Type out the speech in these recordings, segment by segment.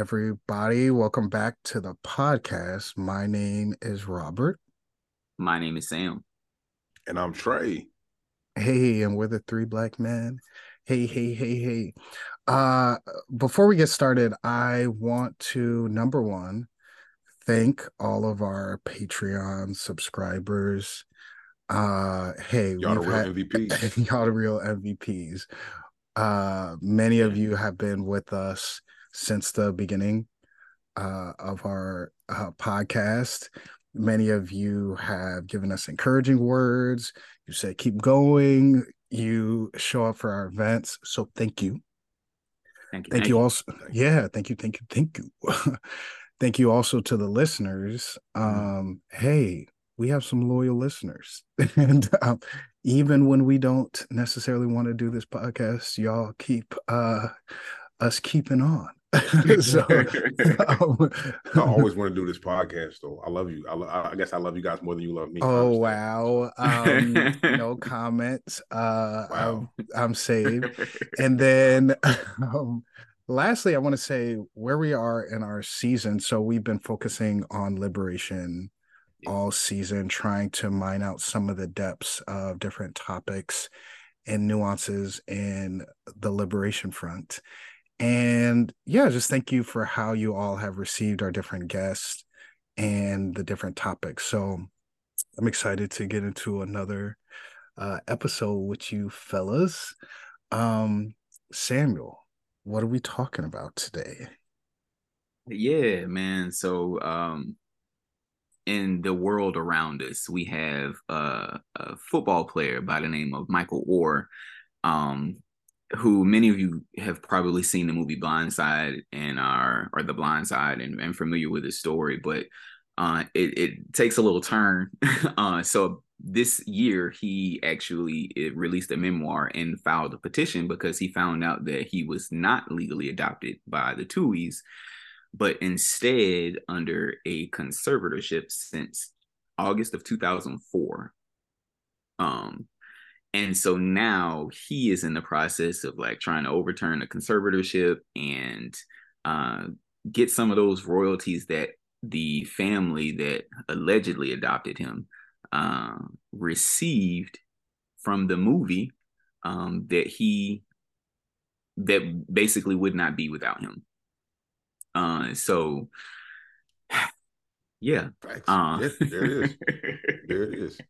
Everybody. Welcome back to the podcast. My name is Robert. My name is Sam. And I'm Trey. Hey, and we're the three black men. Hey, hey, hey, hey. Uh, before we get started, I want to number one thank all of our Patreon subscribers. Uh, hey, Y'all the real had MVPs. y'all the real MVPs. Uh, many of you have been with us since the beginning uh, of our uh, podcast. Many of you have given us encouraging words. You said, keep going. You show up for our events. So thank you. Thank you. Thank you also. Yeah. Thank you. Thank you. Thank you. thank you also to the listeners. Um, hey, we have some loyal listeners. and um, even when we don't necessarily want to do this podcast, y'all keep uh, us keeping on. so um, I always want to do this podcast, though. I love you. I, I guess I love you guys more than you love me. Oh wow! Um, no comments. Uh, Wow. I'm, I'm saved. And then, um, lastly, I want to say where we are in our season. So we've been focusing on liberation Yeah. all season, trying to mine out some of the depths of different topics and nuances in the liberation front. And yeah, just thank you for how you all have received our different guests and the different topics. So I'm excited to get into another uh, episode with you fellas. Um, Samuel, what are we talking about today? yeah, man. So, um, in the world around us, we have uh, a football player by the name of Michael Oher, um, who many of you have probably seen the movie Blindside and are or The Blind Side and, and familiar with his story, but uh, it, it takes a little turn. uh, so this year, he actually released a memoir and filed a petition because he found out that he was not legally adopted by the Tuohys but instead under a conservatorship since August of 2004. Um, and so now he is in the process of like trying to overturn the conservatorship and uh, get some of those royalties that the family that allegedly adopted him uh, received from the movie um, that he that basically would not be without him. Uh, so yeah. Uh, Yeah, there it is. There it is.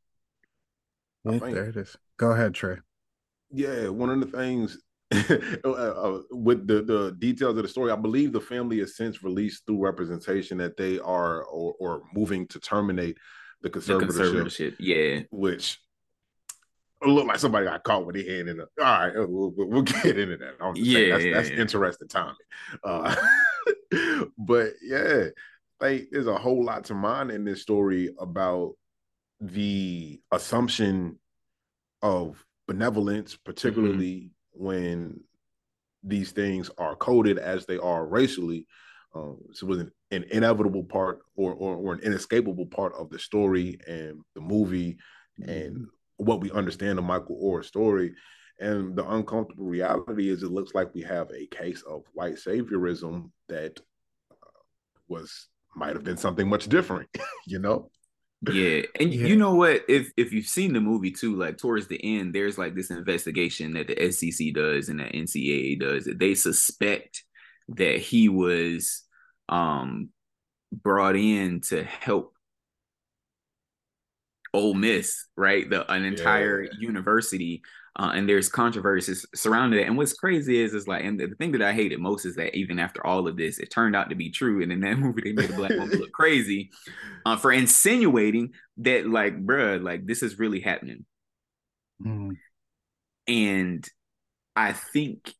I think- there it is. Go ahead, Trey. Yeah, one of the things uh, uh, with the the details of the story, I believe the family has since released through representation that they are or, or moving to terminate the the conservatorship, conservatorship. Yeah. which look like somebody got caught with their hand in the. All right, we'll, we'll get into that. I'm just saying Yeah, that's, yeah, that's yeah. interesting timing. Uh, but yeah, like there's a whole lot to mine in this story about the assumption of benevolence, particularly when these things are coded as they are racially. Um, so it was an, an inevitable part or, or or an inescapable part of the story and the movie and what we understand of Michael Oher's story. And the uncomfortable reality is it looks like we have a case of white saviorism that uh, was might have been something much different, you know? Yeah. And Yeah. you know what? If if you've seen the movie too, like towards the end, there's like this investigation that the SEC does and the NCAA does. that They suspect that he was um brought in to help Ole Miss, right? The an entire Yeah. university Uh, and there's controversies surrounding it. And what's crazy is, is like, and the, thing that I hated most is that even after all of this, it turned out to be true. And in that movie, they made a black woman look crazy uh, for insinuating that, like, bruh, like this is really happening. Mm. And I think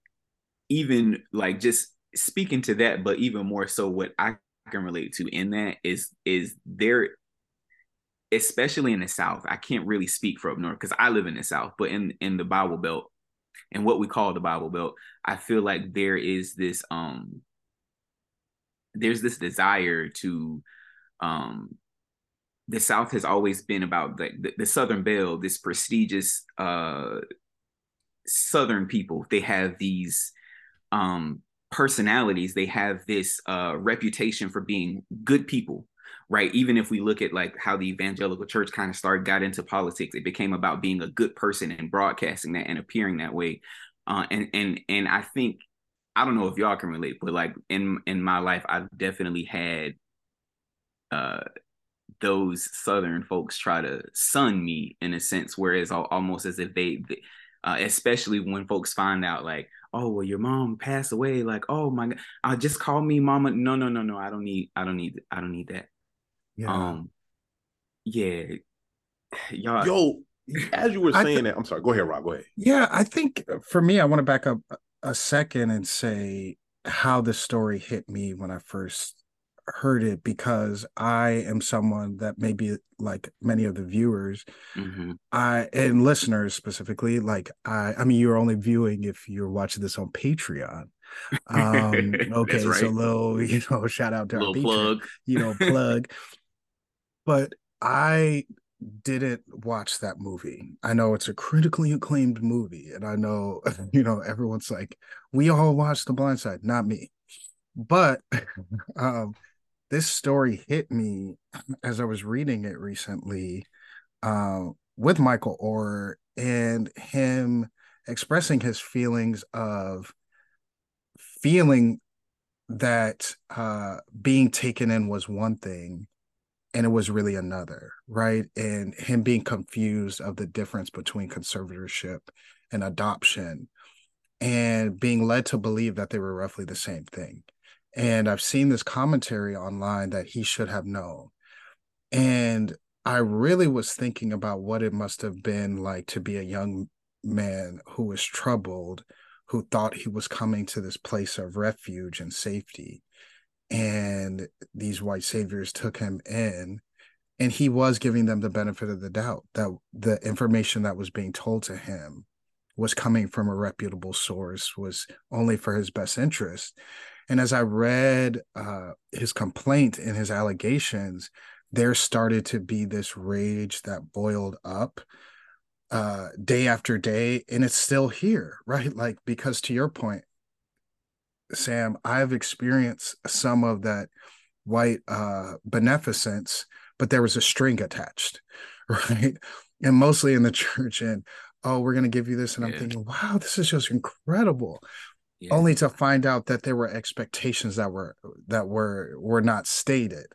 even like just speaking to that, but even more so, what I can relate to in that is is there especially in the South. I can't really speak for up north because I live in the South, but in in the Bible Belt and what we call the Bible Belt, I feel like there is this um there's this desire to um the South has always been about the, the, the Southern Belle, this prestigious uh Southern people. They have these um personalities. They have this uh reputation for being good people right? Even if we look at like how the evangelical church kind of started, got into politics, it became about being a good person and broadcasting that and appearing that way. Uh, and and and I think I don't know if y'all can relate, but like in in my life, I've definitely had uh those southern folks try to sun me in a sense, whereas almost as if they, they uh, especially when folks find out like oh well your mom passed away like oh my god uh, just call me mama no no no no i don't need i don't need i don't need that yeah. Um, yeah, y'all. Yo, as you were saying th- that, I'm sorry. Go ahead, Rob. Go ahead. Yeah, I think uh, for me, I want to back up a second and say how the story hit me when I first heard it because I am someone that maybe like many of the viewers, mm-hmm. I and listeners specifically, like I I mean you're only viewing if you're watching this on Patreon. Um okay, right. so little, you know, shout out to little our plug. You know, plug but I didn't watch that movie. I know it's a critically acclaimed movie, and I know you know everyone's like, we all watched The Blind Side, not me. But um, this story hit me as I was reading it recently uh, with Michael Oher and him expressing his feelings of feeling that uh, being taken in was one thing and it was really another, right? And him being confused of the difference between conservatorship and adoption and being led to believe that they were roughly the same thing. And I've seen this commentary online that he should have known. And I really was thinking about what it must have been like to be a young man who was troubled, who thought he was coming to this place of refuge and safety and these white saviors took him in and he was giving them the benefit of the doubt that the information that was being told to him was coming from a reputable source was only for his best interest. And as i read uh, his complaint and his allegations there started to be this rage that boiled up uh, day after day and it's still here right? Like because to your point Sam, I've experienced some of that white uh, beneficence, but there was a string attached, right? And mostly in the church. And oh, we're going to give you this. And yeah. I'm thinking, wow, this is just incredible. Yeah. Only to find out that there were expectations that were that were were not stated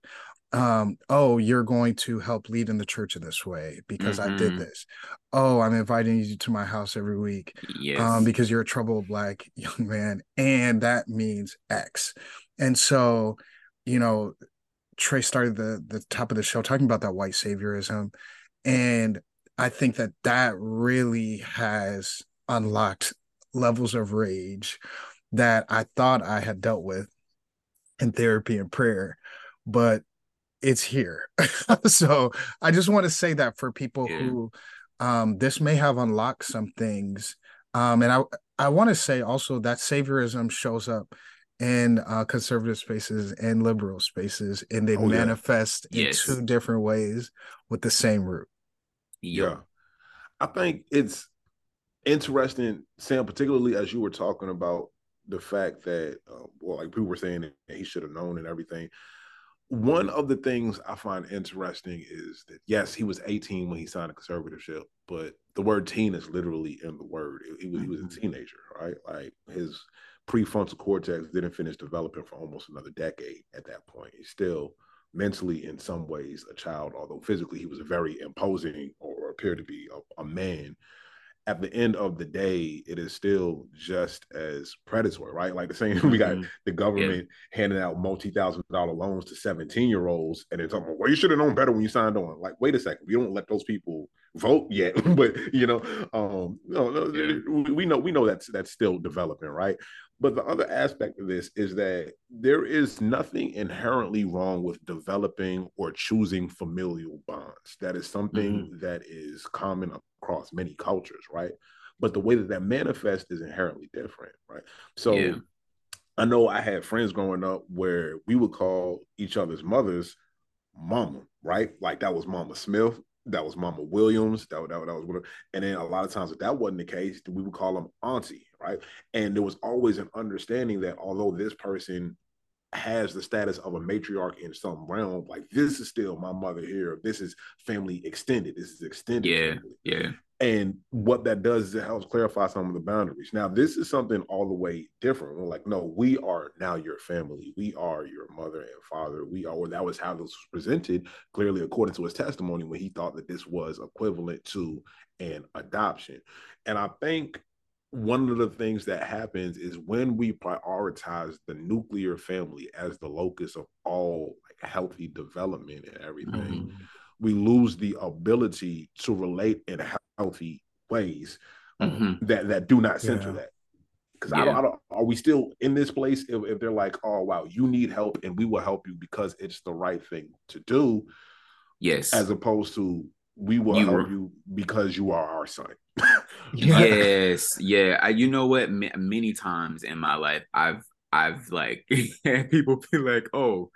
um, oh, you're going to help lead in the church in this way because mm-hmm. I did mm-hmm. this. Oh, I'm inviting you to my house every week um, yes. um, because you're a troubled black young man. And that means X. And so, you know, Trey started the the top of the show talking about that white saviorism. And I think that that really has unlocked levels of rage that I thought I had dealt with in therapy and prayer. But it's here. so I just want to say that for people yeah. who um, this may have unlocked some things. Um, and I I want to say also that saviorism shows up in uh, conservative spaces and liberal spaces, and they oh, manifest yeah. yes. in two different ways with the same root. Yeah, I think it's interesting, Sam, particularly as you were talking about the fact that, uh, well, like people were saying that he should have known and everything one of the things I find interesting is that yes, he was 18 when he signed a conservatorship, but the word teen is literally in the word. He was, he was a mm-hmm. teenager, right? Like his prefrontal cortex didn't finish developing for almost another decade at that point. He's still mentally, in some ways, a child, although physically he was a very imposing or appeared to be a, a man. At the end of the day, it is still just as predatory, right? Like the same, we got mm-hmm. the government yeah. handing out multi thousand dollar loans to 17 year olds, and they're talking, well, you should have known better when you signed on. Like, wait a second, we don't let those people vote yet, but you know, um, no, no, yeah. we know we know that's that's still developing, right? But the other aspect of this is that there is nothing inherently wrong with developing or choosing familial bonds. That is something mm-hmm. that is common across many cultures, right? But the way that that manifests is inherently different, right? So yeah. I know I had friends growing up where we would call each other's mothers mama, right? Like that was Mama Smith, that was Mama Williams, that, that, that was whatever. And then a lot of times, if that wasn't the case, we would call them auntie, right? And there was always an understanding that although this person has the status of a matriarch in some realm, like this is still my mother here. This is family extended. This is extended. Yeah, family. yeah. And what that does is it helps clarify some of the boundaries. Now, this is something all the way different. We're like, no, we are now your family. We are your mother and father. We are, that was how this was presented, clearly according to his testimony, when he thought that this was equivalent to an adoption. And I think one of the things that happens is when we prioritize the nuclear family as the locus of all like healthy development and everything, mm-hmm. we lose the ability to relate in healthy ways mm-hmm. that that do not center yeah. that. Because yeah. I, don't, I don't, are we still in this place if, if they're like, oh wow, you need help and we will help you because it's the right thing to do. Yes. As opposed to we will you help were... you because you are our son. yes, yeah. I, you know what? M- many times in my life, I've I've like had people be like, "Oh,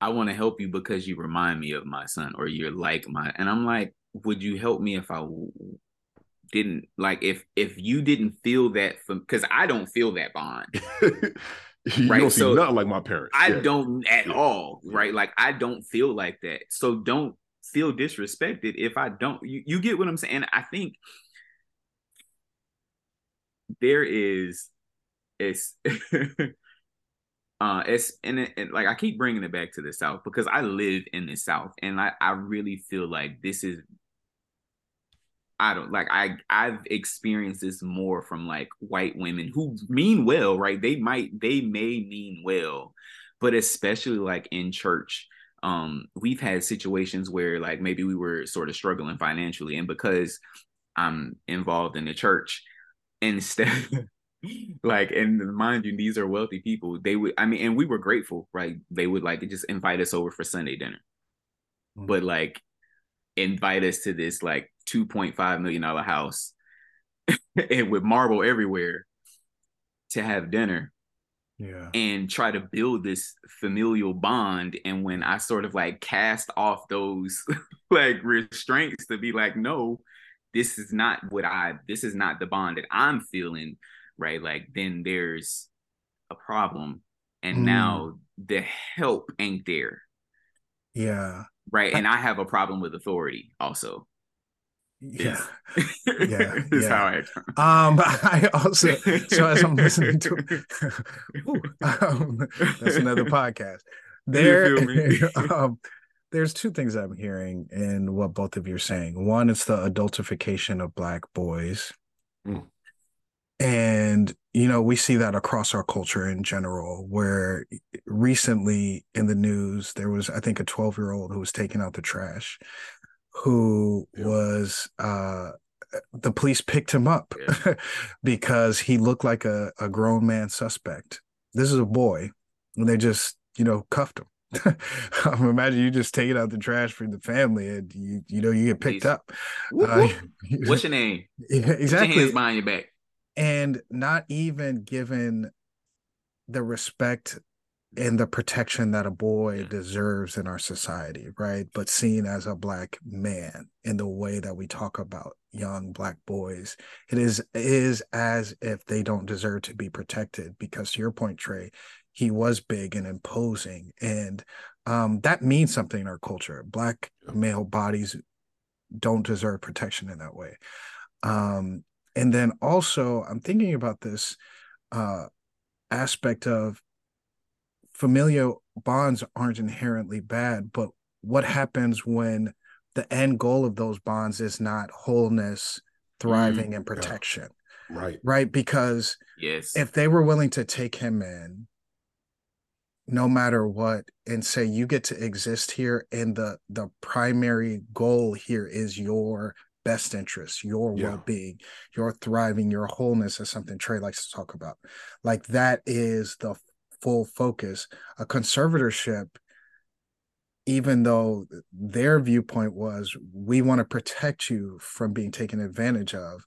I want to help you because you remind me of my son, or you're like my," and I'm like, "Would you help me if I didn't like if if you didn't feel that from because I don't feel that bond." you right? don't so nothing like my parents. I yeah. don't at yeah. all, right? Like I don't feel like that. So don't feel disrespected if I don't. You, you get what I'm saying? I think there is it's uh it's and, it, and like I keep bringing it back to the South because I live in the South and I I really feel like this is I don't like I I've experienced this more from like white women who mean well, right? They might they may mean well, but especially like in church um we've had situations where like maybe we were sort of struggling financially and because i'm involved in the church instead like and mind you these are wealthy people they would i mean and we were grateful right they would like just invite us over for sunday dinner mm-hmm. but like invite us to this like 2.5 million dollar house and with marble everywhere to have dinner yeah. and try to build this familial bond. And when I sort of like cast off those like restraints to be like, no, this is not what I, this is not the bond that I'm feeling, right? Like, then there's a problem. And mm. now the help ain't there. Yeah. Right. And I have a problem with authority also yeah yeah is yeah. how I um I also so as I'm listening to um, that's another podcast there um there's two things I'm hearing in what both of you are saying one is the adultification of black boys mm. and you know we see that across our culture in general where recently in the news there was I think a 12 year old who was taking out the trash who yeah. was uh the police picked him up yeah. because he looked like a, a grown man suspect. This is a boy, and they just, you know, cuffed him. um, imagine you just taking out the trash for the family and you you know you get picked Please. up. Whoop, uh, What's your name? Yeah, exactly. Your hands behind your back. And not even given the respect and the protection that a boy deserves in our society, right? But seen as a black man in the way that we talk about young black boys, it is is as if they don't deserve to be protected. Because to your point, Trey, he was big and imposing, and um, that means something in our culture. Black male bodies don't deserve protection in that way. Um, and then also, I'm thinking about this uh, aspect of familial bonds aren't inherently bad, but what happens when the end goal of those bonds is not wholeness, thriving mm, and protection. Yeah. Right. Right. Because yes, if they were willing to take him in, no matter what, and say you get to exist here, and the the primary goal here is your best interest, your yeah. well-being, your thriving, your wholeness is something Trey likes to talk about. Like that is the full focus. A conservatorship, even though their viewpoint was we want to protect you from being taken advantage of,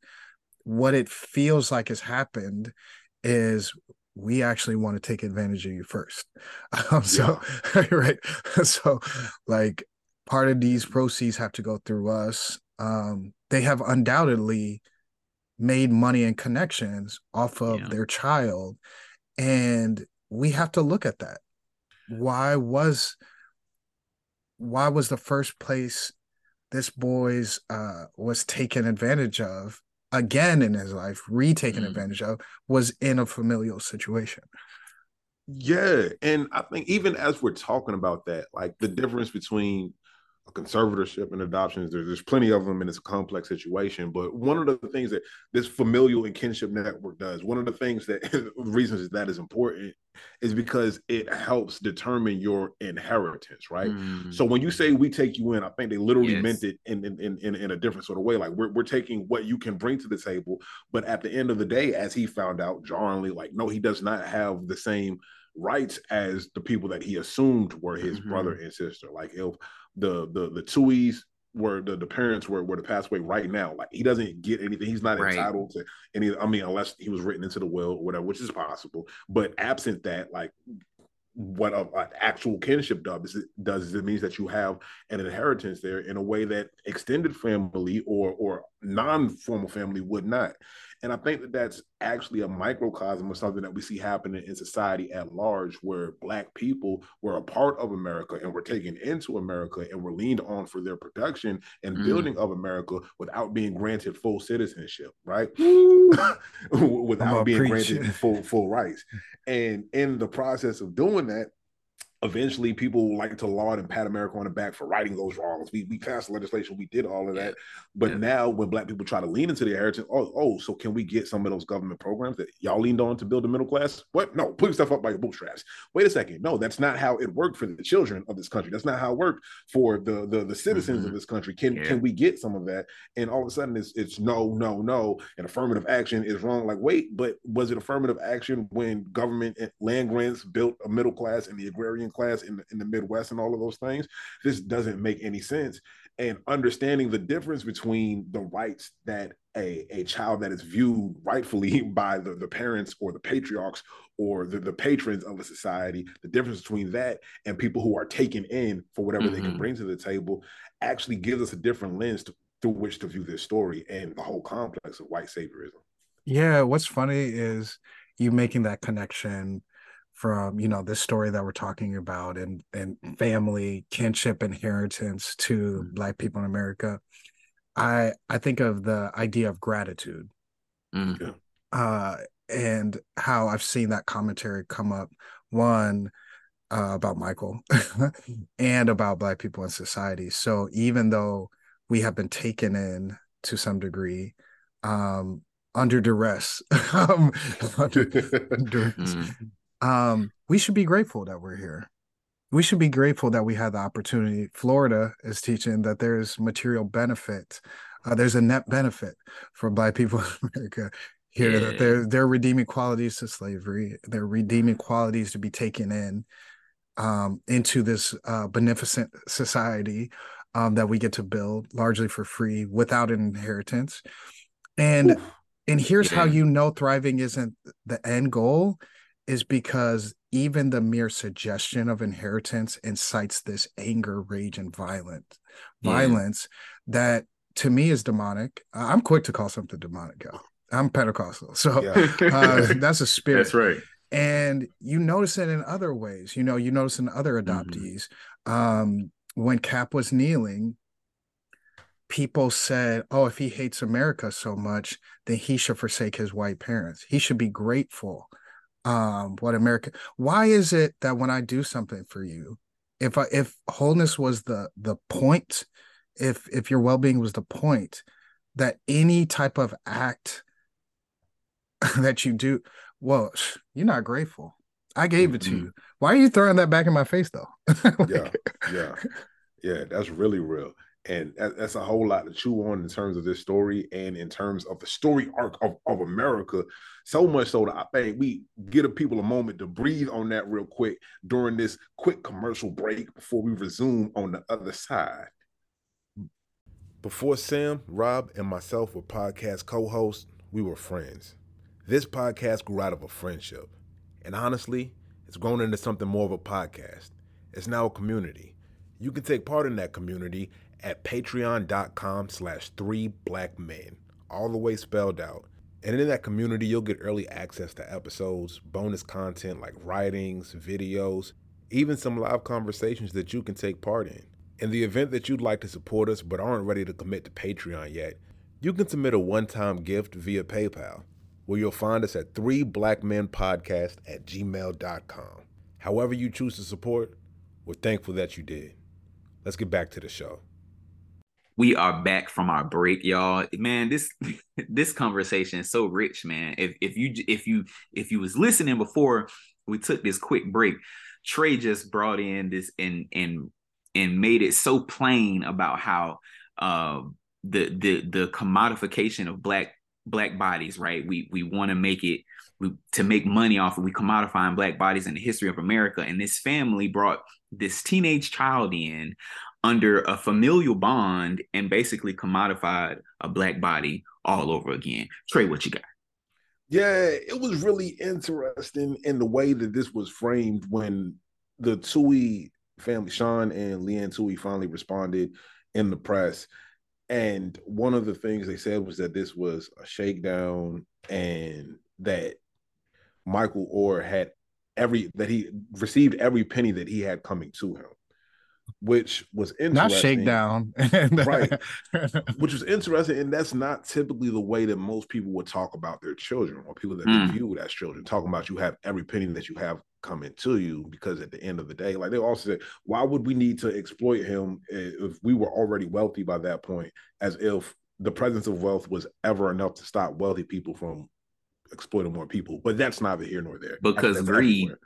what it feels like has happened is we actually want to take advantage of you first. Um, so, yeah. right. So, like, part of these proceeds have to go through us um, they have undoubtedly made money and connections off of yeah. their child and we have to look at that why was why was the first place this boy's uh was taken advantage of again in his life retaken mm. advantage of was in a familial situation yeah and i think even as we're talking about that like the difference between a conservatorship and adoptions. There's, there's plenty of them, and it's a complex situation. But one of the things that this familial and kinship network does, one of the things that reasons that is important, is because it helps determine your inheritance, right? Mm. So when you say we take you in, I think they literally yes. meant it in, in in in a different sort of way. Like we're we're taking what you can bring to the table, but at the end of the day, as he found out jarringly, like no, he does not have the same rights as the people that he assumed were his mm-hmm. brother and sister. Like if the the the Tuohys were the, the parents were were to pass away right now. Like he doesn't get anything. He's not right. entitled to any. I mean, unless he was written into the will or whatever, which is possible. But absent that, like what an actual kinship does does is it means that you have an inheritance there in a way that extended family or or non-formal family would not and I think that that's actually a microcosm of something that we see happening in society at large, where Black people were a part of America and were taken into America and were leaned on for their production and mm. building of America without being granted full citizenship, right? without being granted full full rights. And in the process of doing that, eventually people like to laud and pat America on the back for righting those wrongs. We, we passed legislation, we did all of that. But yeah. now when black people try to lean into their heritage, oh, oh, so can we get some of those government programs that y'all leaned on to build the middle class? What? No, put yourself up by your bootstraps. Wait a second. No, that's not how it worked for the children of this country. That's not how it worked for the the, the citizens mm-hmm. of this country. Can yeah. can we get some of that? And all of a sudden it's it's no, no, no. And affirmative action is wrong. Like, wait, but was it affirmative action when government land grants built a middle class and the agrarian class in the, in the Midwest and all of those things. This doesn't make any sense. And understanding the difference between the rights that a, a child that is viewed rightfully by the, the parents or the patriarchs or the, the patrons of a society, the difference between that and people who are taken in for whatever mm-hmm. they can mm-hmm. bring to the table actually gives us a different lens to, through which to view this story and the whole complex of white saviorism. Yeah, what's funny is you making that connection from you know this story that we're talking about and and family kinship inheritance to mm-hmm. black people in america i i think of the idea of gratitude mm-hmm. uh and how i've seen that commentary come up one uh, about michael and about black people in society so even though we have been taken in to some degree um under duress um, under, duress. Mm um, we should be grateful that we're here. We should be grateful that we had the opportunity. Florida is teaching that there's material benefit. Uh, there's a net benefit for Black people in America here. Yeah. That there there are redeeming qualities to slavery. There are redeeming qualities to be taken in um, into this uh, beneficent society um, that we get to build largely for free without an inheritance. And Ooh. and here's yeah. how you know thriving isn't the end goal is because even the mere suggestion of inheritance incites this anger, rage, and violent yeah. violence that to me is demonic. I'm quick to call something demonic, yo. I'm Pentecostal, so yeah. uh, that's a spirit. That's right. And you notice it in other ways. You know, you notice in other mm-hmm. adoptees. Mm-hmm. Um, when Cap was kneeling, people said, "Oh, if he hates America so much, then he should forsake his white parents. He should be grateful." Um what america why is it that when i do something for you if i if wholeness was the the point if if your well-being was the point that any type of act that you do, well, you're not grateful. I gave mm-hmm. it to mm-hmm. you. Why are you throwing that back in my face though? like, yeah, yeah, yeah. That's really real, and that, that's a whole lot to chew on in terms of this story and in terms of the story arc of, of America. So much so that I think we give people a moment to breathe on that real quick during this quick commercial break before we resume on the other side. Before Sam, Rob, and myself were podcast co hosts, we were friends. This podcast grew out of a friendship. And honestly, it's grown into something more of a podcast. It's now a community. You can take part in that community at patreon.com slash three black men, all the way spelled out. And in that community, you'll get early access to episodes, bonus content like writings, videos, even some live conversations that you can take part in. In the event that you'd like to support us but aren't ready to commit to Patreon yet, you can submit a one time gift via PayPal, where you'll find us at 3blackmenpodcast at gmail.com. However, you choose to support, we're thankful that you did. Let's get back to the show. We are back from our break, y'all. Man, this this conversation is so rich, man. If if you if you if you was listening before we took this quick break, Trey just brought in this and and and made it so plain about how uh, the the the commodification of black black bodies, right? We we want to make it we, to make money off of we commodifying black bodies in the history of America. And this family brought this teenage child in under a familial bond and basically commodified a black body all over again. Trey, what you got? Yeah, it was really interesting in the way that this was framed when the Tuohy family, Sean and Leigh Tuohy, finally responded in the press. And one of the things they said was that this was a shakedown and that Michael Oher had every that he received every penny that he had coming to him which was interesting. Not shakedown. right. Which was interesting. And that's not typically the way that most people would talk about their children or people that mm. viewed as children, talking about you have every penny that you have coming to you because at the end of the day, like they also said, why would we need to exploit him if we were already wealthy by that point, as if the presence of wealth was ever enough to stop wealthy people from exploiting more people. But that's neither here nor there. Because greed. Everywhere.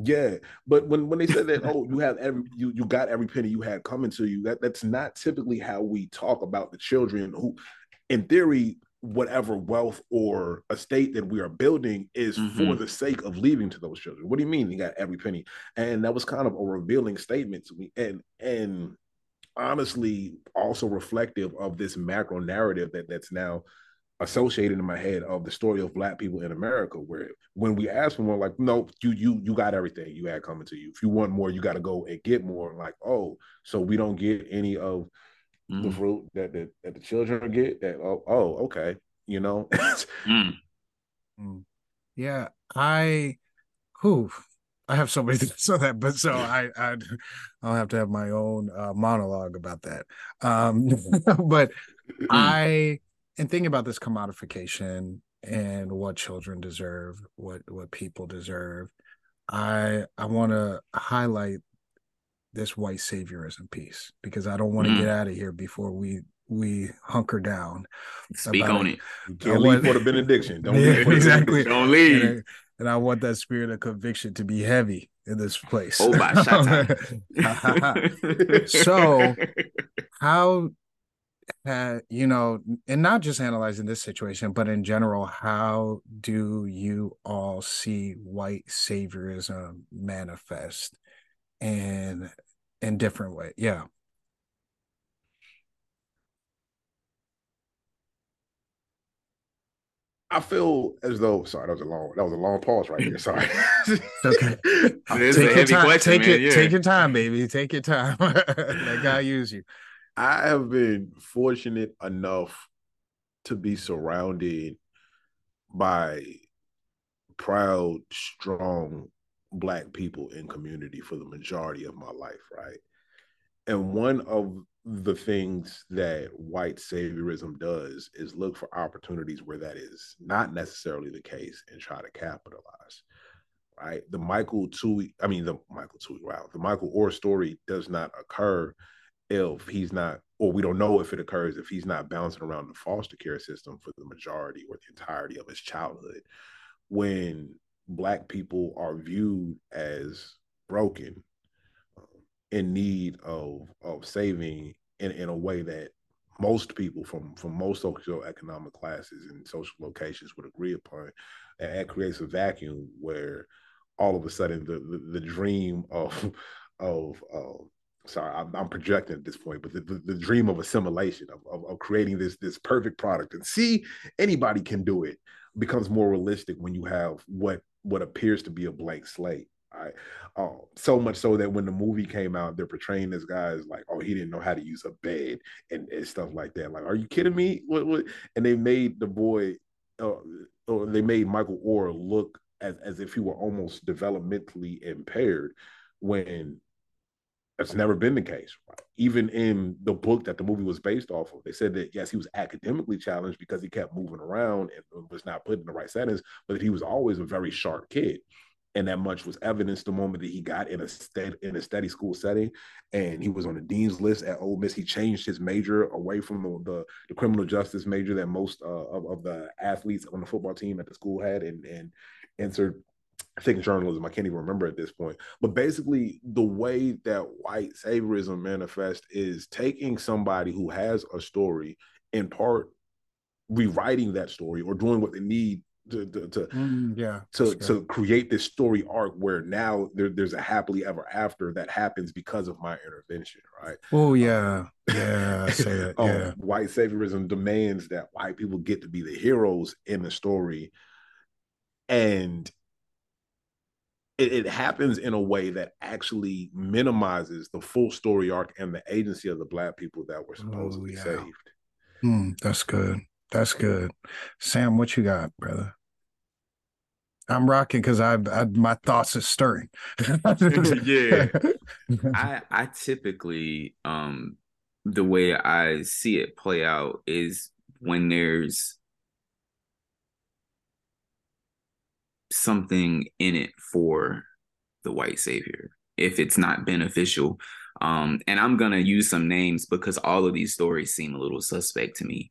Yeah, but when when they said that, oh, you have every you you got every penny you had coming to you. That that's not typically how we talk about the children who, in theory, whatever wealth or estate that we are building is mm-hmm. for the sake of leaving to those children. What do you mean you got every penny? And that was kind of a revealing statement to me, and and honestly also reflective of this macro narrative that that's now associated in my head of the story of black people in America, where when we ask for more, like, no, you you you got everything you had coming to you. If you want more, you got to go and get more. Like, oh, so we don't get any of mm. the fruit that, that that the children get. That oh, oh okay, you know. mm. mm. Yeah, I, who, I have so many things on that, but so I I I'll have to have my own uh, monologue about that. Um, but mm. I and thinking about this commodification and what children deserve, what what people deserve, I I want to highlight this white saviorism piece because I don't want to mm. get out of here before we we hunker down. Speak on it. You can't leave for the benediction. Don't yeah, leave exactly. Don't leave. And I, and I, want that spirit of conviction to be heavy in this place. Oh, by so, how you know and not just analyzing this situation but in general how do you all see white saviorism manifest in in different ways yeah I feel as though sorry that was a long that was a long pause right there. Sorry. okay. take your time. Question, take man. it. Yeah. Take your time, baby. Take your time. Let God use you. I have been fortunate enough to be surrounded by proud, strong black people in community for the majority of my life, right? And one of the things that white saviorism does is look for opportunities where that is not necessarily the case and try to capitalize. Right. The Michael Tuohy, I mean the Michael Tuohy, wow, the Michael Oher story does not occur if he's not or we don't know if it occurs if he's not bouncing around the foster care system for the majority or the entirety of his childhood. When black people are viewed as broken, um, in need of of saving in, in a way that most people from from most socioeconomic classes and social locations would agree upon, and that creates a vacuum where all of a sudden the the, the dream of of sorry I'm, I'm, projecting at this point but the, the, the dream of assimilation of, of, of, creating this this perfect product. And see anybody can do it. Becomes more realistic when you have what what appears to be a blank slate right? Um, so much so that when the movie came out they're portraying this guy as like oh he didn't know how to use a bed and, and stuff like that. Like are you kidding me? What, what? and they made the boy uh, or they made michael oher look as, as if he were almost developmentally impaired when that's never been the case. Even in the book that the movie was based off of, they said that yes, he was academically challenged because he kept moving around and was not put in the right settings, but that he was always a very sharp kid. And that much was evidenced the moment that he got in a state in a steady school setting, and he was on the dean's list at Ole Miss. He changed his major away from the the, the criminal justice major that most uh, of, of the athletes on the football team at the school had, and and entered I think journalism. I can't even remember at this point. But basically, the way that white saviorism manifests is taking somebody who has a story, in part rewriting that story or doing what they need to to, to mm, yeah to to create this story arc where now there, there's a happily ever after that happens because of my intervention, right? Oh yeah, um, yeah, that. Um, yeah. white saviorism demands that white people get to be the heroes in the story, and it, it, happens in a way that actually minimizes the full story arc and the agency of the black people that were supposedly oh, yeah. saved. Mm, that's good. That's good. Sam, what you got, brother? I'm rocking because I, I my thoughts are stirring. yeah, I I typically um the way I see it play out is when there's something in it for the white savior if it's not beneficial. Um, and I'm gonna use some names because all of these stories seem a little suspect to me.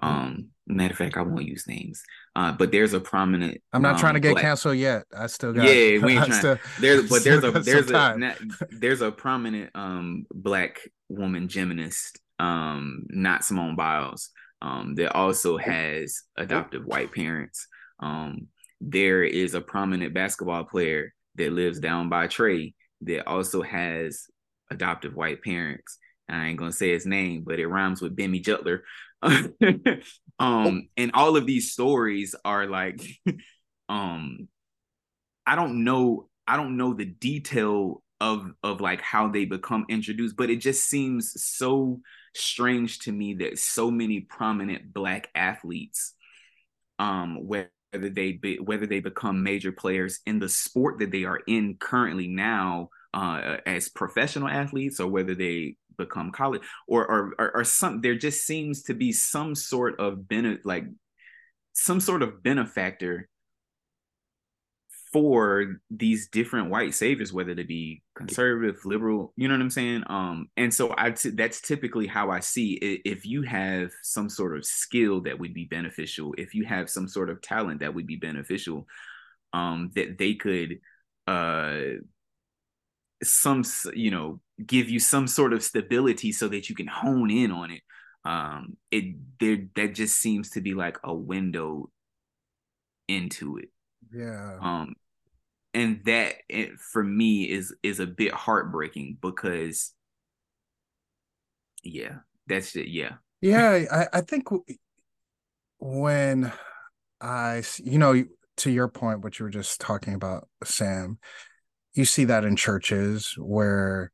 Um, matter of fact, I won't use names. Uh, but there's a prominent. I'm not um, trying to get black, canceled yet. I still got. Yeah, we ain't trying. Still, there's, but there's a there's a there's a prominent um black woman gymnast, um, not Simone Biles, um, that also has adoptive white parents. Um, there is a prominent basketball player that lives down by Trey that also has adoptive white parents. I ain't gonna say his name, but it rhymes with Bemi Jutler. um, and all of these stories are like, um, I don't know, I don't know the detail of of like how they become introduced, but it just seems so strange to me that so many prominent black athletes, um, where whether they be, whether they become major players in the sport that they are in currently now uh, as professional athletes or whether they become college or or, or, or some there just seems to be some sort of benefit like some sort of benefactor for these different white saviors, whether they be conservative, liberal, you know what I'm saying? Um, and so I t- that's typically how I see it. If you have some sort of skill that would be beneficial, if you have some sort of talent that would be beneficial, um, that they could uh some you know give you some sort of stability so that you can hone in on it um it there that just seems to be like a window into it yeah. Um, and that it, for me is is a bit heartbreaking because, yeah, that's it. Yeah. Yeah, I I think when I you know to your point what you were just talking about Sam, you see that in churches where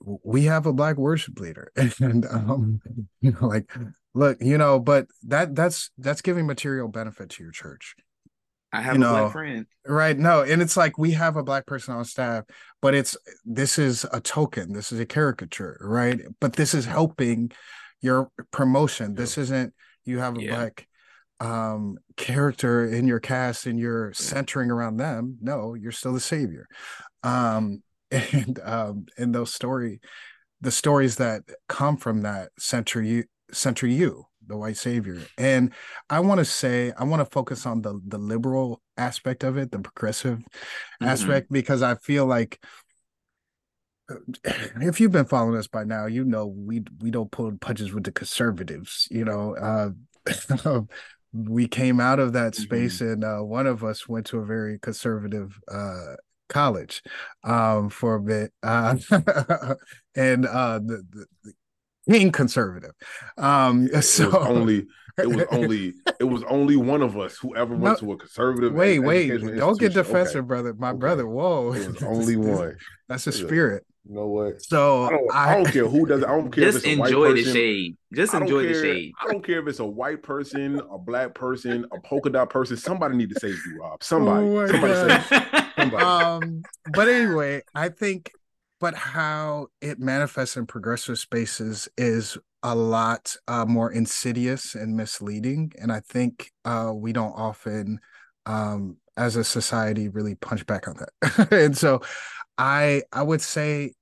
we have a black worship leader and um you know like look you know but that that's that's giving material benefit to your church I have you know, a black friend. Right. No, and it's like we have a black person on staff, but it's this is a token. This is a caricature, right? But this is helping your promotion. This isn't you have a yeah. black um character in your cast and you're centering around them. No, you're still the savior. Um and um in those story the stories that come from that center you center you the white savior and i want to say i want to focus on the the liberal aspect of it the progressive mm-hmm. aspect because i feel like if you've been following us by now you know we we don't pull punches with the conservatives you know uh we came out of that space mm-hmm. and uh, one of us went to a very conservative uh, college um, for a bit uh, and uh, the, the, the being conservative um, so it only it was only it was only one of us who ever went no, to a conservative wait wait don't get defensive okay. brother my okay. brother whoa it was only one that's a spirit you know what? So I don't, I, I don't care who does it. I don't care just if it's a enjoy white the shade. Just enjoy care, the shade. I don't care if it's a white person, a black person, a polka dot person. Somebody need to save you, Rob. Somebody. Oh somebody, somebody. Um, but anyway, I think, but how it manifests in progressive spaces is a lot uh, more insidious and misleading, and I think uh, we don't often, um, as a society, really punch back on that. and so, I I would say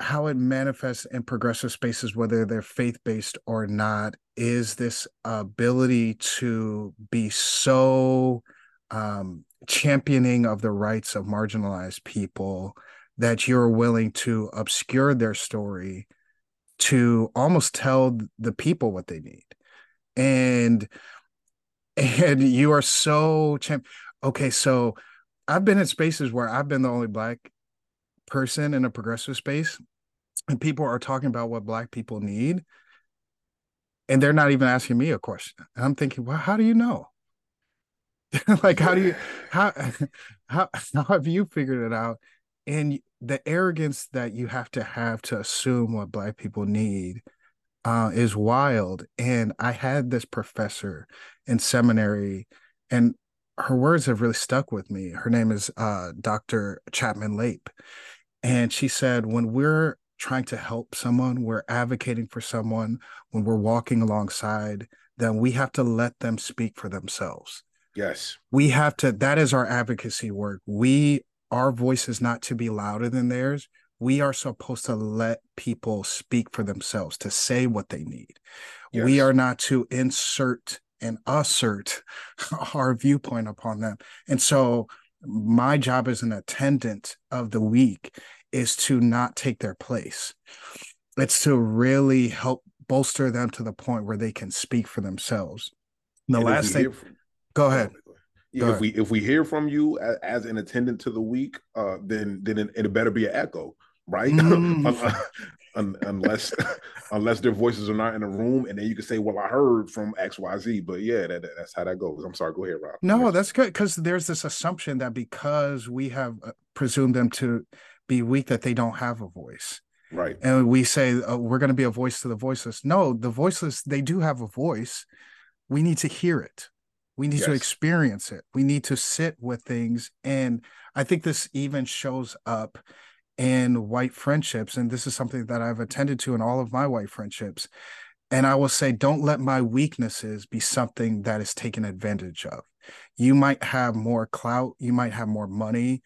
how it manifests in progressive spaces, whether they're faith based or not, is this ability to be so um, championing of the rights of marginalized people that you're willing to obscure their story to almost tell the people what they need. And and you are so champ okay so i've been in spaces where i've been the only black person in a progressive space and people are talking about what black people need and they're not even asking me a question. And i'm thinking well how do you know like how do you how, how how have you figured it out? And the arrogance that you have to have to assume what black people need uh, is wild. And i had this professor in seminary and her words have really stuck with me. Her name is uh, dr chapman lape. And she said, when we're trying to help someone, we're advocating for someone, when we're walking alongside, then we have to let them speak for themselves. Yes. We have to, that is our advocacy work. We, our voice is not to be louder than theirs. We are supposed to let people speak for themselves, to say what they need. Yes. We are not to insert and assert our viewpoint upon them. And so my job as an attendant of the weak is to not take their place. It's to really help bolster them to the point where they can speak for themselves. The and last thing, go ahead. Go if ahead. we if we hear from you as, as, an attendant to the weak, uh, then then it, it better be an echo, right? Mm. unless unless their voices are not in the room, and then you can say, "Well, I heard from X, Y, Z." But yeah, that, that's how that goes. I'm sorry. Go ahead, Rob. No, that's good because there's this assumption that because we have uh, presumed them to be weak, that they don't have a voice. Right. And we say oh, we're going to be a voice to the voiceless. No, the voiceless they do have a voice. We need to hear it. We need yes. to experience it. We need to sit with things. And I think this even shows up in white friendships. And this is something that I've attended to in all of my white friendships. And I will say, don't let my weaknesses be something that is taken advantage of. You might have more clout, you might have more money.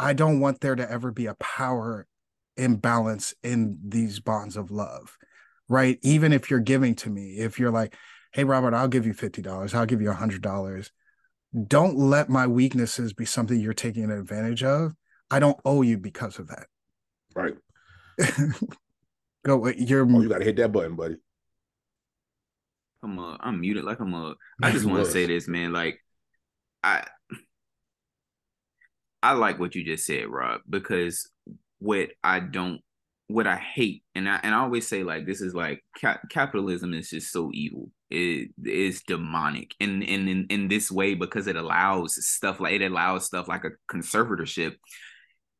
I don't want there to ever be a power imbalance in these bonds of love, right? Even if you're giving to me, if you're like, hey, Robert, I'll give you $50, I'll give you $100. Don't let my weaknesses be something you're taking advantage of I don't owe you because of that. Right. Go. You're. Oh, you got to hit that button, buddy. I'm uh, I'm muted like I'm a. I just want to say this, man. Like, I. I like what you just said, Rob, because what I don't, what I hate, and I and I always say like this is like ca- capitalism is just so evil. It is demonic, and in, in in this way because it allows stuff like it allows stuff like a conservatorship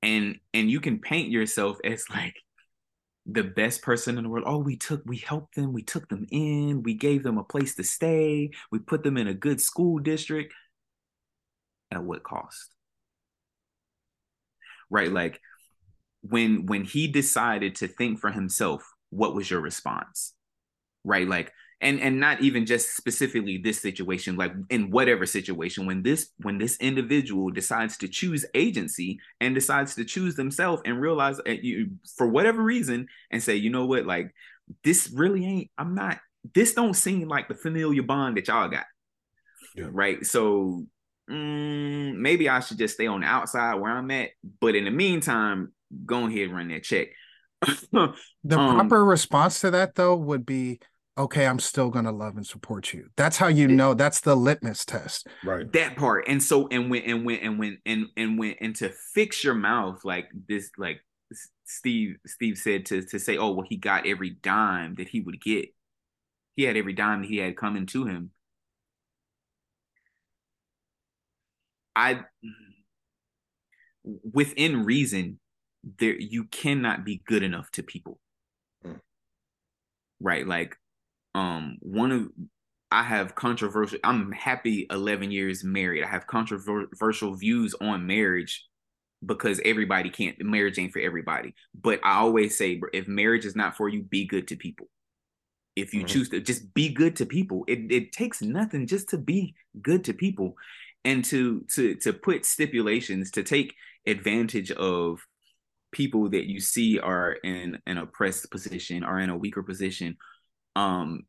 and and you can paint yourself as like the best person in the world. Oh, we took, we helped them, we took them in, we gave them a place to stay, we put them in a good school district. At what cost? Right? Like when when he decided to think for himself, what was your response? Right? Like and and not even just specifically this situation like in whatever situation when this when this individual decides to choose agency and decides to choose themselves and realize uh, you for whatever reason and say you know what? Like this really ain't i'm not this don't seem like the familiar bond that y'all got. Yeah. right? So mm, maybe i should just stay on the outside where i'm at but in the meantime go ahead and run that check. The um, proper response to that though would be okay, I'm still gonna love and support you. That's how you know. That's the litmus test, right? That part. And so, and when, and when, and when, and and when, and to fix your mouth like this, like Steve, Steve said to to say, oh well, he got every dime that he would get. He had every dime that he had coming to him. I, within reason, there you cannot be good enough to people. Mm. Right, like um one of I have controversial I'm happy 11 years married. I have controversial views on marriage because everybody can't marriage ain't for everybody. But I always say if marriage is not for you, be good to people. If you mm-hmm. choose to just be good to people, it, it takes nothing just to be good to people and to to to put stipulations to take advantage of people that you see are in an oppressed position or in a weaker position um,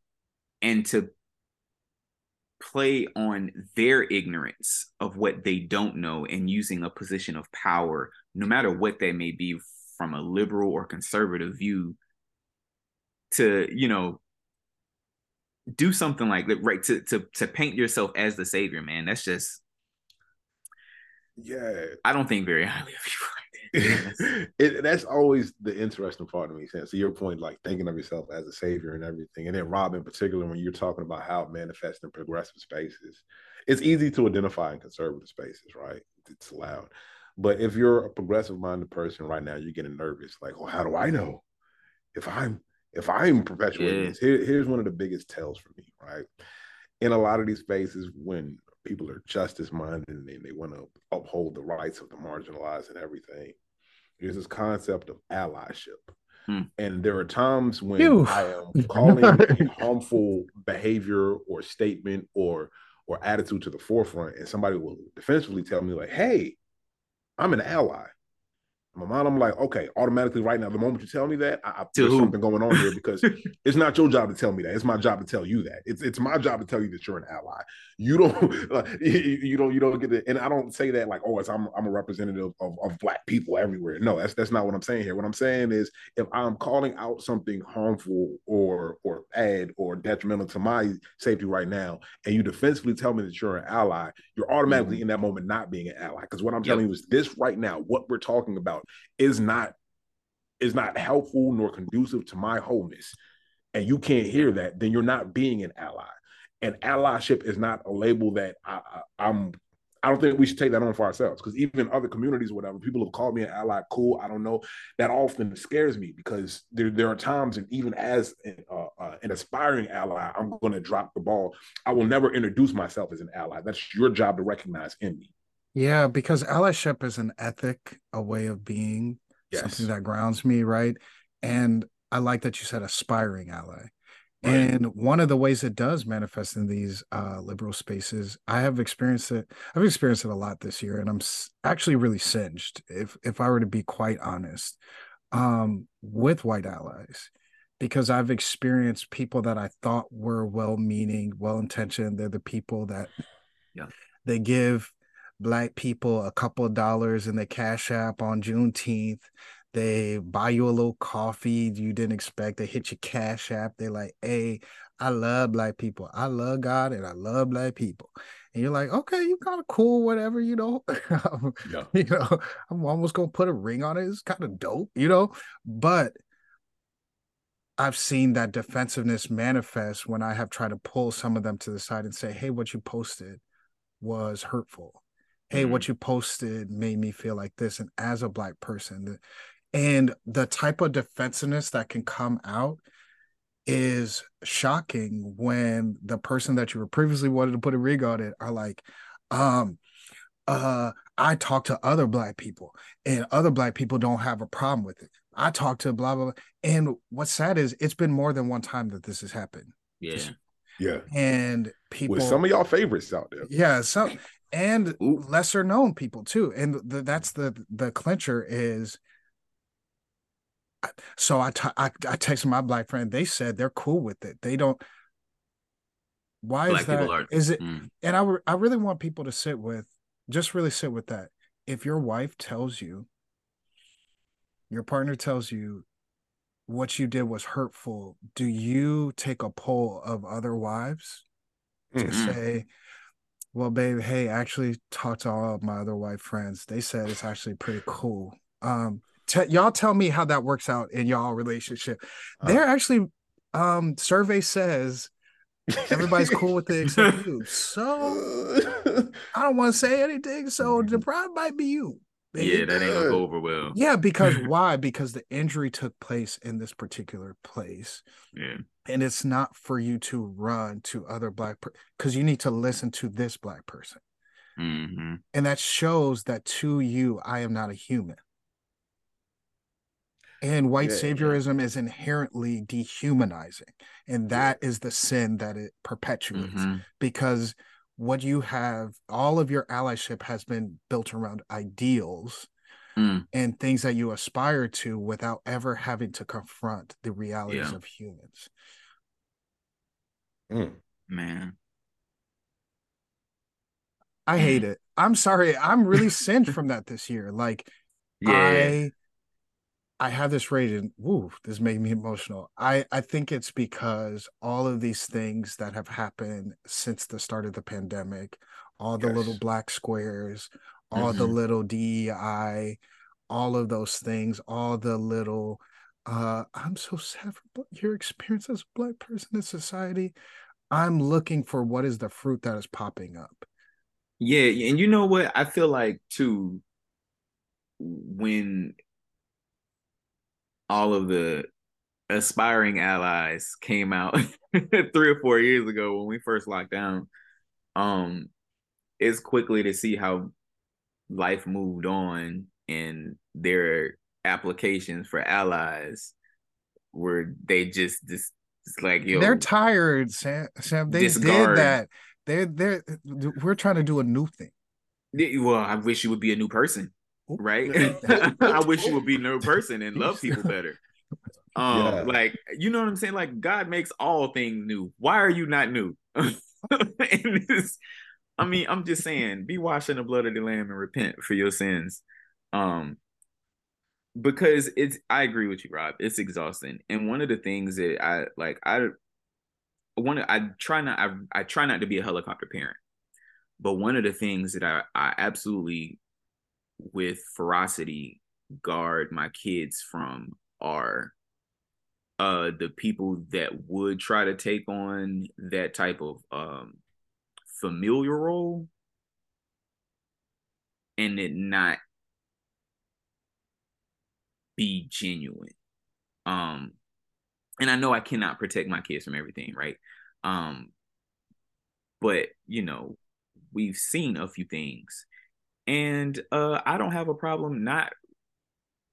and to play on their ignorance of what they don't know and using a position of power, no matter what that may be from a liberal or conservative view, to, you know, do something like that, right? To to to paint yourself as the savior, man. That's just yeah. I don't think very highly of you it, that's always the interesting part of me. So your point, like thinking of yourself as a savior and everything, and then Rob in particular, when you're talking about how it manifests in progressive spaces, it's easy to identify in conservative spaces, right? It's loud, but if you're a progressive-minded person right now, you're getting nervous. Like, well, how do I know if I'm if I'm perpetuating yeah. this? Here, here's one of the biggest tells for me, right? In a lot of these spaces, when people are justice minded and they, want to uphold the rights of the marginalized and everything. There's this concept of allyship. Hmm. And there are times when Ew. I am calling harmful behavior or statement or or attitude to the forefront, and somebody will defensively tell me, like, hey, I'm an ally my mind, I'm like, okay, automatically right now, the moment you tell me that, I, I there's who? something going on here because it's not your job to tell me that. It's my job to tell you that. It's it's my job to tell you that you're an ally. You don't like, you, you don't you don't get it. And I don't say that like, oh, it's I'm I'm a representative of, of black people everywhere. No, that's that's not what I'm saying here. What I'm saying is if I'm calling out something harmful or or bad or detrimental to my safety right now, and you defensively tell me that you're an ally, you're automatically mm-hmm. in that moment not being an ally. Because what I'm yep. telling you is this right now, what we're talking about is not is not helpful nor conducive to my wholeness and you can't hear that then you're not being an ally and allyship is not a label that I, I, am I don't think we should take that on for ourselves because even other communities, whatever, people have called me an ally. Cool, I don't know. That often scares me because there, there are times, and even as an, uh, uh, an aspiring ally, I'm going to drop the ball. I will never introduce myself as an ally. That's your job to recognize in me. Yeah, because allyship is an ethic, a way of being, yes. something that grounds me, right? And I like that you said aspiring ally. Right. And one of the ways it does manifest in these uh, liberal spaces, I have experienced it. I've experienced it a lot this year, and I'm actually really singed, if if I were to be quite honest, um, with white allies, because I've experienced people that I thought were well-meaning, well-intentioned. They're the people that, yeah, they give black people a couple of dollars in the cash app on Juneteenth. They buy you a little coffee you didn't expect. They hit your cash app. They're like, hey, I love black people. I love God and I love black people. And you're like, okay, you kind of cool, whatever, you know. yeah. You know, I'm almost gonna put a ring on it. It's kind of dope, you know. But I've seen that defensiveness manifest when I have tried to pull some of them to the side and say, hey, what you posted was hurtful hey mm-hmm. what you posted made me feel like this and as a black person and the type of defensiveness that can come out is shocking when the person that you were previously wanted to put a rig on it are like um uh i talk to other black people and other black people don't have a problem with it i talk to blah blah blah and what's sad is it's been more than one time that this has happened Yeah. Yeah. And people With some of y'all favorites out there. Yeah, some and Ooh. lesser known people too. And the, that's the the clincher is so I, t- I I texted my black friend. They said they're cool with it. They don't. Why Black is that? are- Is it? Mm. And I I really want people to sit with, just really sit with that. If your wife tells you, your partner tells you, what you did was hurtful, do you take a poll of other wives to Mhm. say, well, babe, hey, actually talk to all of my other white friends. They said it's actually pretty cool. Um, te- y'all tell me how that works out in y'all relationship. Uh. They're actually um survey says everybody's cool with it except you. So I don't want to say anything. So the problem might be you. Yeah, that ain't gonna go over well. Yeah, because why? Because the injury took place in this particular place Yeah. and it's not for you to run to other black because you need to listen to this black person hmm and that shows that to you i am not a human and white Yeah. saviorism is inherently dehumanizing and that is the sin that it perpetuates hmm because what you have all of your allyship has been built around ideals Mm. and things that you aspire to without ever having to confront the realities Yeah. of humans Mm. Man. I hate it. I'm sorry. I'm really singed from that this year. Like Yeah. I I have this rating. Woo, this made me emotional. I I think it's because all of these things that have happened since the start of the pandemic, all the little black squares, all the Mhm. little DEI, all of those things, all the little uh I'm so sad for your experience as a black person in society. I'm looking for what is the fruit that is popping up. Yeah, and you know what? I feel like too when all of the aspiring allies came out three or four years ago when we first locked down, um, it's quickly to see how life moved on and their applications for allies were they just just like yo they're tired, Sam. Sam, they discard. did that. They're they're we're trying to do a new thing. Well, I wish you would be a new person. Right? I wish you would be a new person and love people better. Um, Yeah. like you know what I'm saying? Like God makes all things new. Why are you not new? and this, I mean, I'm just saying, be washed in the blood of the Lamb and repent for your sins. Um, because it's I agree with you, Rob. It's exhausting. And one of the things that I like, I one I try not I, I try not to be a helicopter parent. But one of the things that I, I absolutely with ferocity guard my kids from are uh the people that would try to take on that type of um familiar role and it not be genuine. Um and i know i cannot protect my kids from everything right? Um but you know we've seen a few things and uh i don't have a problem not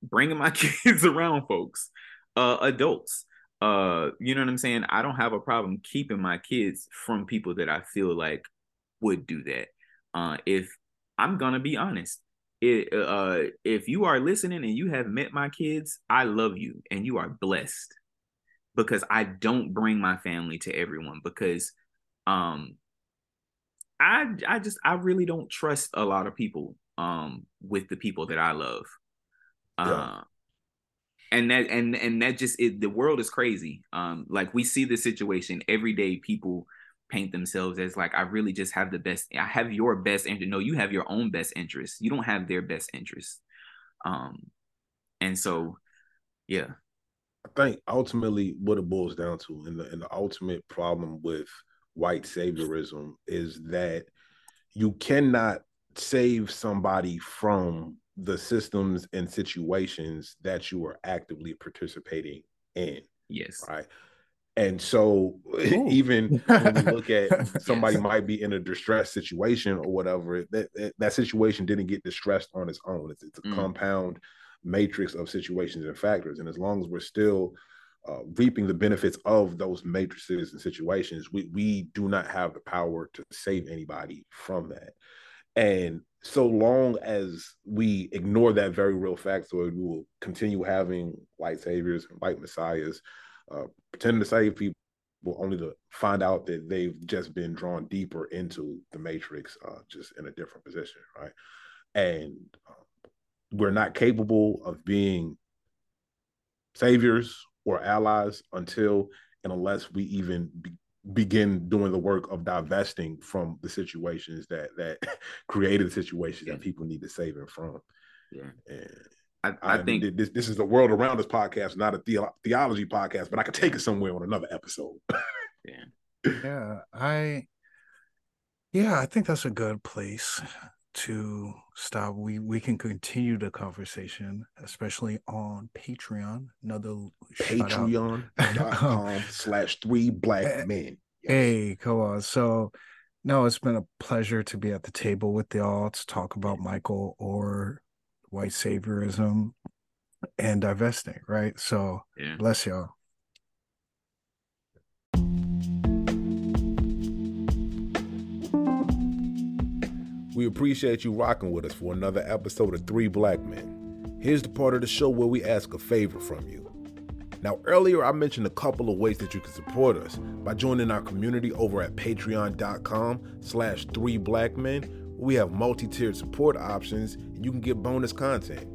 bringing my kids around folks uh adults. Uh you know what i'm saying? I don't have a problem keeping my kids from people that i feel like would do that. Uh if i'm gonna be honest it, uh if you are listening and you have met my kids i love you and you are blessed. Because i don't bring my family to everyone because um I I just I really don't trust a lot of people um with the people that I love. Uh Yeah. and that and and that just it, the world is crazy. Um like we see the situation every day people paint themselves as like I really just have the best I have your best interest. No, you have your own best interest. You don't have their best interest. Um and so yeah. I think ultimately what it boils down to, and the, and the ultimate problem with white saviorism is that you cannot save somebody from the systems and situations that you are actively participating in, Yes. right? And so, Ooh. even when we look at somebody Yes. might be in a distressed situation or whatever, that, that that situation didn't get distressed on its own. It's, it's a Mm. compound matrix of situations and factors. And as long as we're still uh, reaping the benefits of those matrices and situations, we we do not have the power to save anybody from that. And so long as we ignore that very real fact, so we will continue having white saviors and white messiahs uh, pretending to save people only to find out that they've just been drawn deeper into the matrix, uh, just in a different position, right? And uh, we're not capable of being saviors or allies until and unless we even be, begin doing the work of divesting from the situations that that created the situations yeah. that people need to save them from. Yeah. And I, I, I think this this is the world around us podcast, not a the- theology podcast, but I could take it somewhere on another episode. yeah. Yeah. I yeah, I think that's a good place to stop. We we can continue the conversation, especially on Patreon. Another Patreon.com slash three black eh, men. Hey, come on. So no, it's been a pleasure to be at the table with y'all to talk about Michael Oher white saviorism and divesting, right? So yeah. bless y'all. We appreciate you rocking with us for another episode of Three Black Men. Here's the part of the show where we ask a favor from you. Now, earlier I mentioned a couple of ways that you can support us by joining our community over at patreon.com slash three black men. We have multi-tiered support options and you can get bonus content.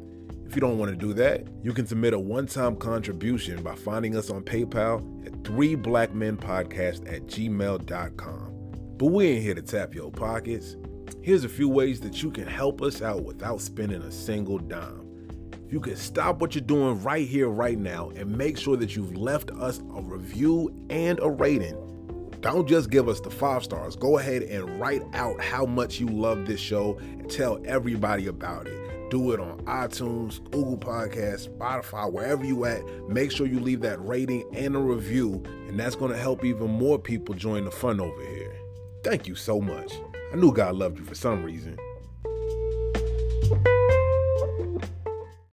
If you don't want to do that, you can submit a one-time contribution by finding us on PayPal at three black men podcast at gmail.com. But we ain't here to tap your pockets. Here's a few ways that you can help us out without spending a single dime. You can stop what you're doing right here, right now, and make sure that you've left us a review and a rating. Don't just give us the five stars. Go ahead and write out how much you love this show and tell everybody about it. Do it on iTunes, Google Podcasts, Spotify, wherever you at. Make sure you leave that rating and a review, and that's going to help even more people join the fun over here. Thank you so much. I knew God loved you for some reason.